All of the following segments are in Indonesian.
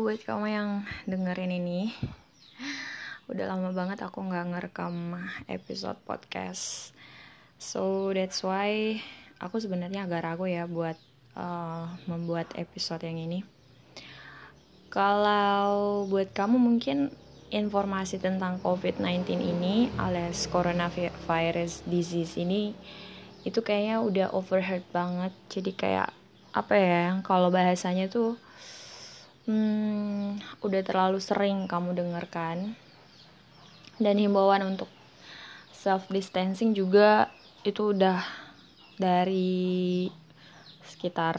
buat kamu yang dengerin ini. Udah lama banget aku gak ngerekam episode podcast. So that's why aku sebenarnya agak ragu ya buat uh, membuat episode yang ini. Kalau buat kamu mungkin informasi tentang COVID-19 ini alias coronavirus disease ini itu kayaknya udah overheard banget. Jadi kayak apa ya kalau bahasanya tuh hmm, udah terlalu sering kamu dengarkan. Dan himbauan untuk self distancing juga itu udah dari sekitar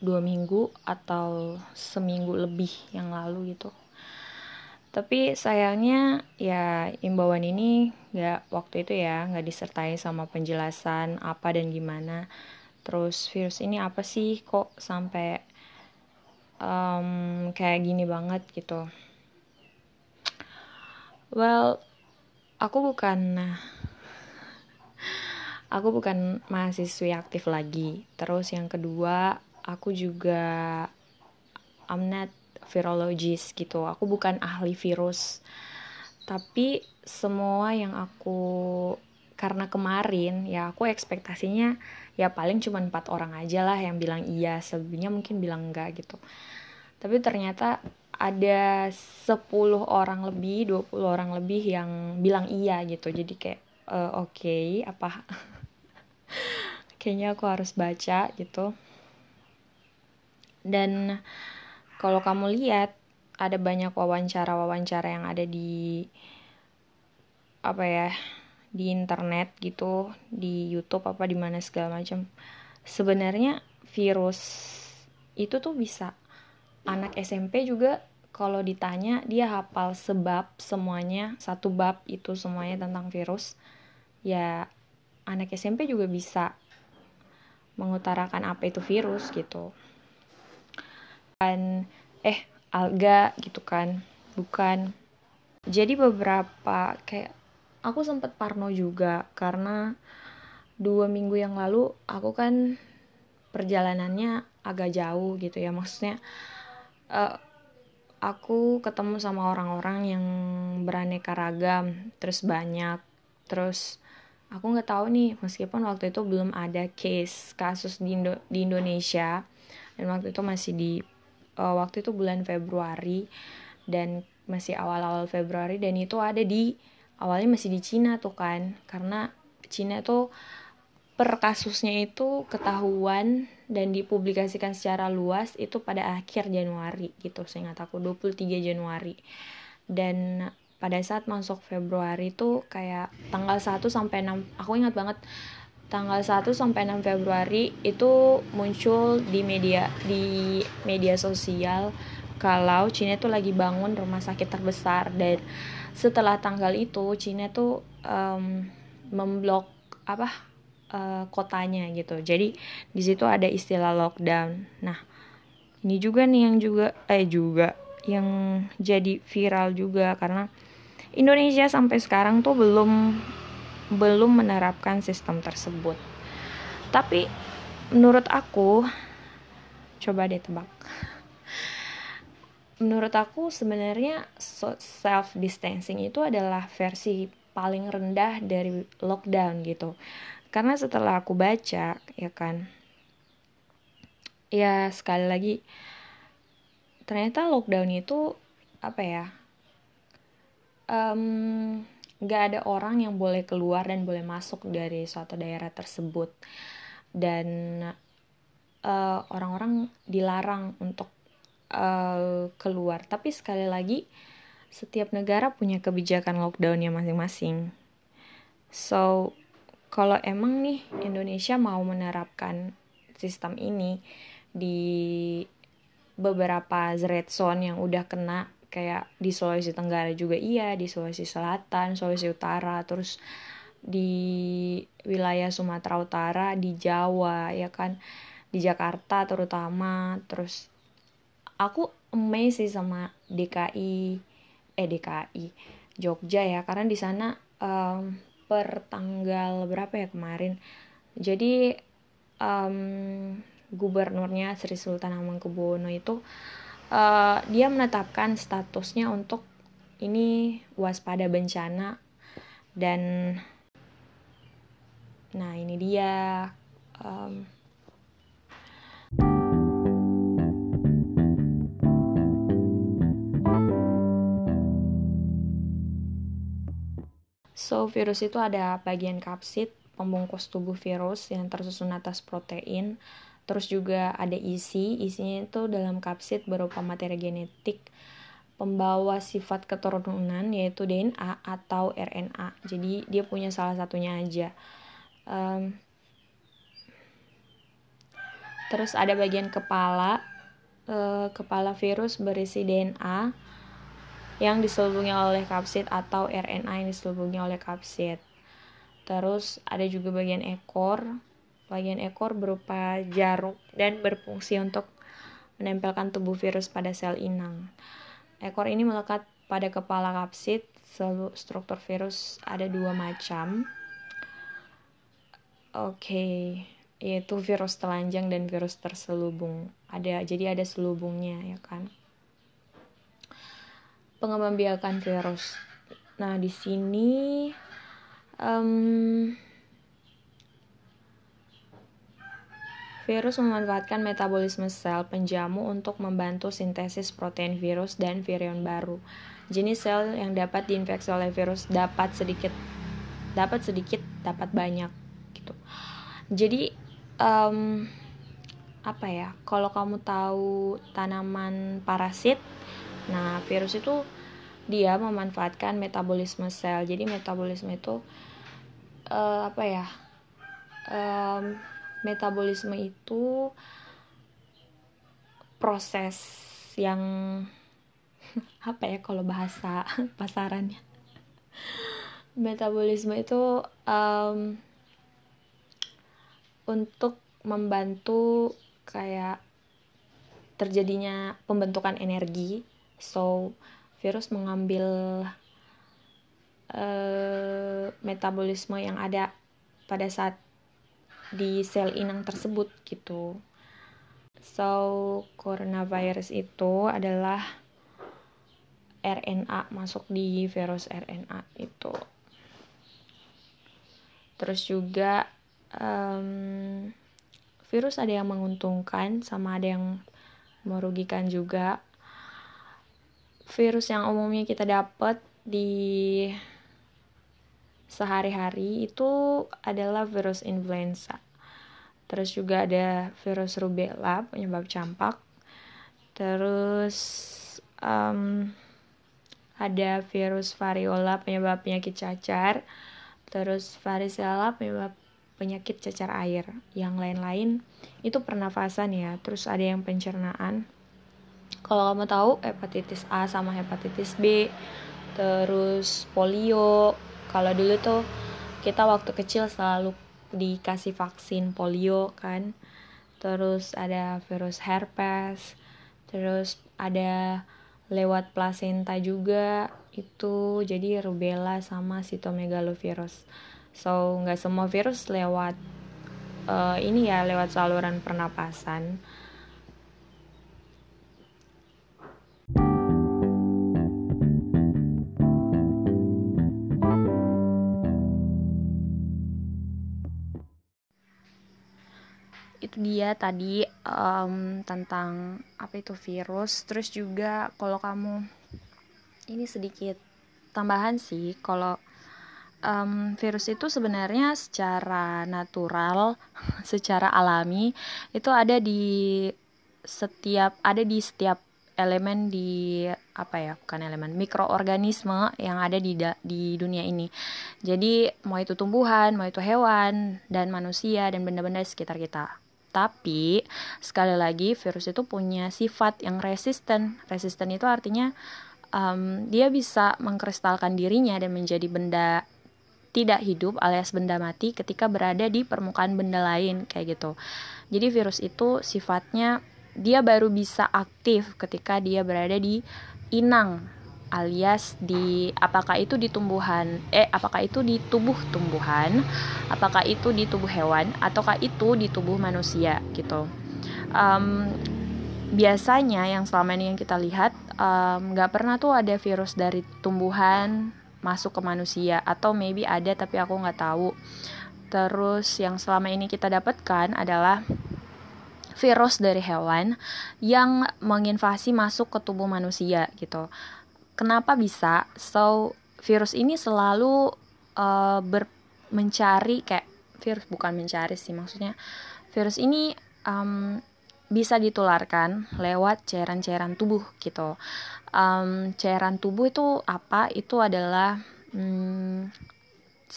dua minggu atau seminggu lebih yang lalu gitu. Tapi sayangnya ya imbauan ini nggak waktu itu ya nggak disertai sama penjelasan apa dan gimana. Terus virus ini apa sih kok sampai um, kayak gini banget gitu. Well aku bukan aku bukan mahasiswi aktif lagi. Terus yang kedua aku juga I'm not virologist gitu. Aku bukan ahli virus. Tapi semua yang aku karena kemarin ya aku ekspektasinya ya paling cuma empat orang aja lah yang bilang iya selebihnya mungkin bilang enggak gitu. Tapi ternyata ada 10 orang lebih 20 orang lebih yang bilang iya gitu. Jadi kayak uh, oke okay, apa kayaknya aku harus baca gitu. Dan kalau kamu lihat ada banyak wawancara-wawancara yang ada di apa ya di internet gitu di YouTube apa di mana segala macam. Sebenarnya virus itu tuh bisa. Anak SMP juga kalau ditanya dia hafal sebab semuanya satu bab itu semuanya tentang virus. Ya anak SMP juga bisa mengutarakan apa itu virus gitu. Kan eh alga gitu kan. Bukan. Jadi beberapa kayak aku sempat parno juga karena dua minggu yang lalu aku kan perjalanannya agak jauh gitu ya. Maksudnya uh, aku ketemu sama orang-orang yang beraneka ragam terus banyak terus aku nggak tahu nih meskipun waktu itu belum ada case kasus di, Indo di Indonesia dan waktu itu masih di uh, waktu itu bulan Februari dan masih awal-awal Februari dan itu ada di awalnya masih di Cina tuh kan. Karena Cina tuh per kasusnya itu ketahuan dan dipublikasikan secara luas itu pada akhir Januari gitu. Seingat aku 23 Januari. Dan pada saat masuk Februari itu kayak tanggal 1 sampai 6 aku ingat banget tanggal 1 sampai 6 Februari itu muncul di media di media sosial kalau Cina itu lagi bangun rumah sakit terbesar dan setelah tanggal itu Cina tuh um, memblok apa uh, kotanya gitu. Jadi di situ ada istilah lockdown. Nah, ini juga nih yang juga eh juga yang jadi viral juga karena Indonesia sampai sekarang tuh belum belum menerapkan sistem tersebut. Tapi menurut aku coba deh tebak. Menurut aku sebenarnya self distancing itu adalah versi paling rendah dari lockdown gitu. Karena setelah aku baca ya kan ya sekali lagi ternyata lockdown itu apa ya um, gak ada orang yang boleh keluar dan boleh masuk dari suatu daerah tersebut. Dan orang eh, orang-orang dilarang untuk uh, keluar. Tapi sekali lagi setiap negara punya kebijakan lockdownnya masing-masing. So kalau emang nih Indonesia mau menerapkan sistem ini di beberapa red zone yang udah kena kayak di Sulawesi Tenggara juga iya, di Sulawesi Selatan, Sulawesi Utara, terus di wilayah Sumatera Utara, di Jawa ya kan, di Jakarta terutama, terus aku amazed sih sama DKI, eh DKI, Jogja ya, karena di sana um, per tanggal berapa ya kemarin? Jadi um, gubernurnya Sri Sultan Hamengkubuwono itu uh, dia menetapkan statusnya untuk ini waspada bencana dan nah ini dia um, So, virus itu ada bagian kapsid, pembungkus tubuh virus yang tersusun atas protein, terus juga ada isi, isinya itu dalam kapsid berupa materi genetik, pembawa sifat keturunan yaitu DNA atau RNA. Jadi dia punya salah satunya aja. Um, terus ada bagian kepala, uh, kepala virus berisi DNA yang diselubungi oleh kapsid atau RNA yang diselubungi oleh kapsid. Terus ada juga bagian ekor. Bagian ekor berupa jarum dan berfungsi untuk menempelkan tubuh virus pada sel inang. Ekor ini melekat pada kepala kapsid. Struktur virus ada dua macam. Oke, yaitu virus telanjang dan virus terselubung. Ada jadi ada selubungnya ya kan pengembang virus. Nah, di sini um, virus memanfaatkan metabolisme sel penjamu untuk membantu sintesis protein virus dan virion baru. Jenis sel yang dapat diinfeksi oleh virus dapat sedikit dapat sedikit dapat banyak gitu. Jadi um, apa ya? Kalau kamu tahu tanaman parasit Nah, virus itu dia memanfaatkan metabolisme sel. Jadi metabolisme itu uh, apa ya? Um, metabolisme itu proses yang apa ya kalau bahasa pasarannya metabolisme itu um, untuk membantu kayak terjadinya pembentukan energi So, virus mengambil uh, metabolisme yang ada pada saat di sel inang tersebut gitu. So, coronavirus itu adalah RNA masuk di virus RNA itu. Terus juga um, virus ada yang menguntungkan sama ada yang merugikan juga virus yang umumnya kita dapat di sehari-hari itu adalah virus influenza. Terus juga ada virus rubella penyebab campak. Terus um, ada virus variola penyebab penyakit cacar. Terus varicella penyebab penyakit cacar air. Yang lain-lain itu pernafasan ya. Terus ada yang pencernaan kalau kamu tahu hepatitis A sama hepatitis B terus polio. Kalau dulu tuh kita waktu kecil selalu dikasih vaksin polio kan. Terus ada virus herpes terus ada lewat plasenta juga itu. Jadi rubella sama sitomegalovirus. So nggak semua virus lewat uh, ini ya lewat saluran pernapasan dia tadi um, tentang apa itu virus. Terus juga kalau kamu ini sedikit tambahan sih kalau um, virus itu sebenarnya secara natural secara alami itu ada di setiap ada di setiap elemen di apa ya bukan elemen mikroorganisme yang ada di da, di dunia ini. Jadi mau itu tumbuhan mau itu hewan dan manusia dan benda-benda sekitar kita tapi sekali lagi virus itu punya sifat yang resisten. Resisten itu artinya um, dia bisa mengkristalkan dirinya dan menjadi benda tidak hidup alias benda mati ketika berada di permukaan benda lain kayak gitu. Jadi virus itu sifatnya dia baru bisa aktif ketika dia berada di inang alias di apakah itu di tumbuhan eh apakah itu di tubuh tumbuhan apakah itu di tubuh hewan ataukah itu di tubuh manusia gitu. Um, biasanya yang selama ini yang kita lihat nggak um, pernah tuh ada virus dari tumbuhan masuk ke manusia atau maybe ada tapi aku nggak tahu. Terus yang selama ini kita dapatkan adalah virus dari hewan yang menginvasi masuk ke tubuh manusia gitu kenapa bisa so virus ini selalu uh, ber mencari kayak virus bukan mencari sih maksudnya virus ini um, bisa ditularkan lewat cairan-cairan tubuh gitu. Um, cairan tubuh itu apa? Itu adalah um,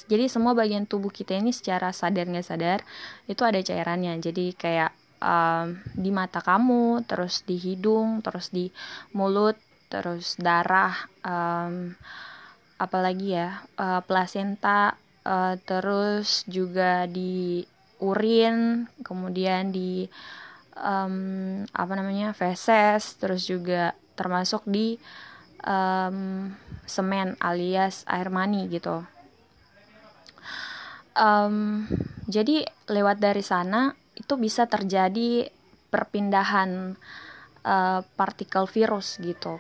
jadi semua bagian tubuh kita ini secara sadar nggak sadar itu ada cairannya. Jadi kayak um, di mata kamu, terus di hidung, terus di mulut, terus darah, um, apalagi ya uh, plasenta, uh, terus juga di urin, kemudian di um, apa namanya feses terus juga termasuk di um, semen alias air mani gitu. Um, jadi lewat dari sana itu bisa terjadi perpindahan uh, partikel virus gitu.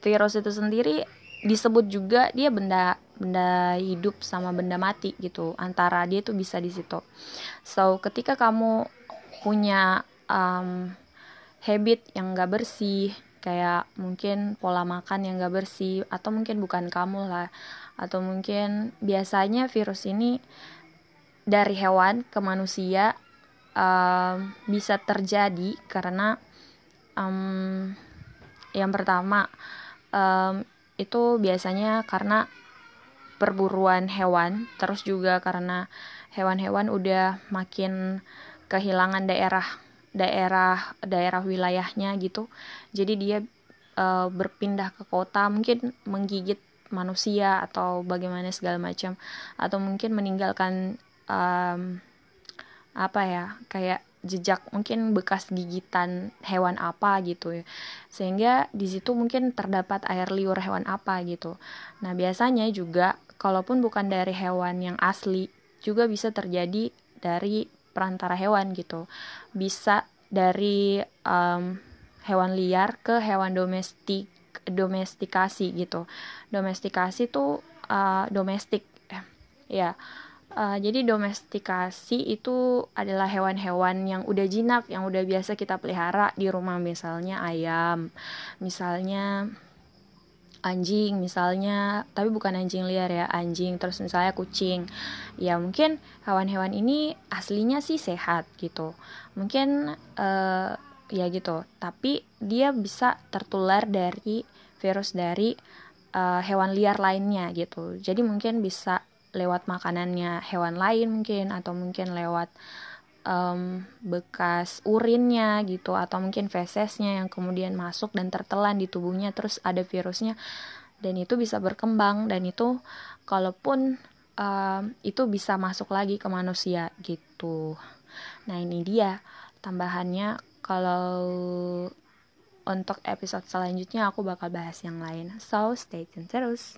Virus itu sendiri disebut juga dia benda benda hidup sama benda mati gitu. Antara dia tuh bisa di situ. So ketika kamu punya um, habit yang gak bersih kayak mungkin pola makan yang gak bersih atau mungkin bukan kamu lah atau mungkin biasanya virus ini dari hewan ke manusia um, bisa terjadi karena um, yang pertama um, itu biasanya karena perburuan hewan terus juga karena hewan-hewan udah makin kehilangan daerah daerah daerah wilayahnya gitu. Jadi dia e, berpindah ke kota mungkin menggigit manusia atau bagaimana segala macam. Atau mungkin meninggalkan um, apa ya kayak jejak mungkin bekas gigitan hewan apa gitu ya. Sehingga di situ mungkin terdapat air liur hewan apa gitu. Nah biasanya juga kalaupun bukan dari hewan yang asli juga bisa terjadi dari perantara hewan gitu. Bisa dari um, hewan liar ke hewan domestik domestikasi gitu. Domestikasi tuh uh, domestik eh, ya uh, jadi domestikasi itu adalah hewan-hewan yang udah jinak yang udah biasa kita pelihara di rumah. Misalnya ayam misalnya anjing misalnya tapi bukan anjing liar ya anjing terus misalnya kucing. Ya mungkin hewan-hewan ini aslinya sih sehat gitu. Mungkin uh, ya gitu. Tapi dia bisa tertular dari virus dari uh, hewan liar lainnya gitu. Jadi mungkin bisa lewat makanannya hewan lain mungkin atau mungkin lewat um, bekas urinnya gitu atau mungkin fesesnya yang kemudian masuk dan tertelan di tubuhnya terus ada virusnya dan itu bisa berkembang dan itu kalaupun um, itu bisa masuk lagi ke manusia gitu. Nah ini dia tambahannya. Kalau untuk episode selanjutnya aku bakal bahas yang lain. So stay tune terus